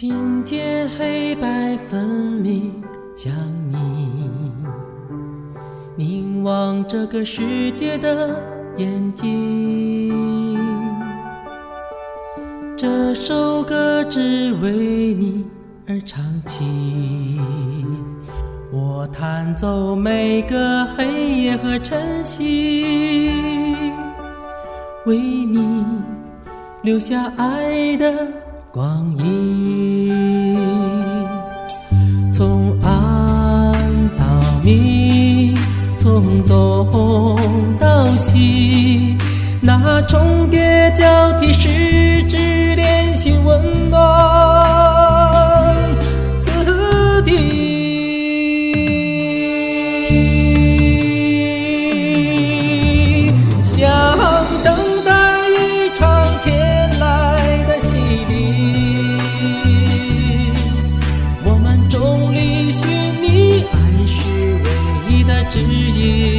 听见黑白分明，像你凝望这个世界的眼睛。这首歌只为你而唱起，我弹奏每个黑夜和晨曦，为你留下爱的光阴。从暗到明，从东到西，那重叠交替十指连心指引。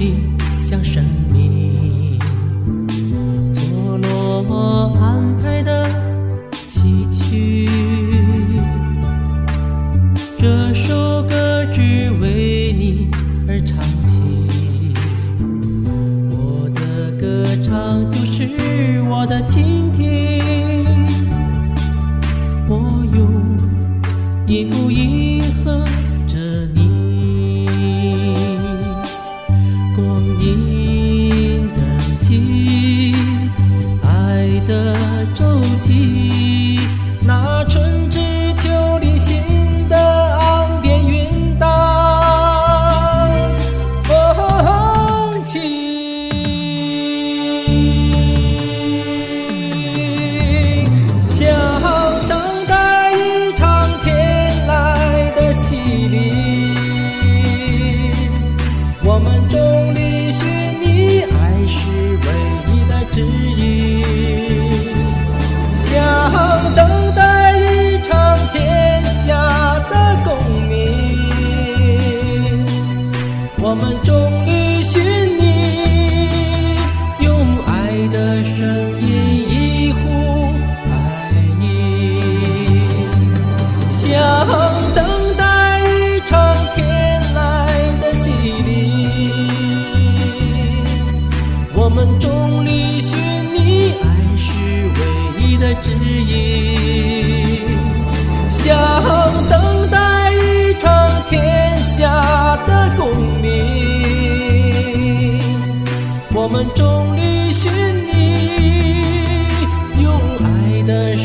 忽低，像生命错落安排的崎岖。这首歌只为你而唱起，我的歌唱就是我的倾听。我用一步一指引。想等待一场天下的共鸣，我们众里寻你，用爱的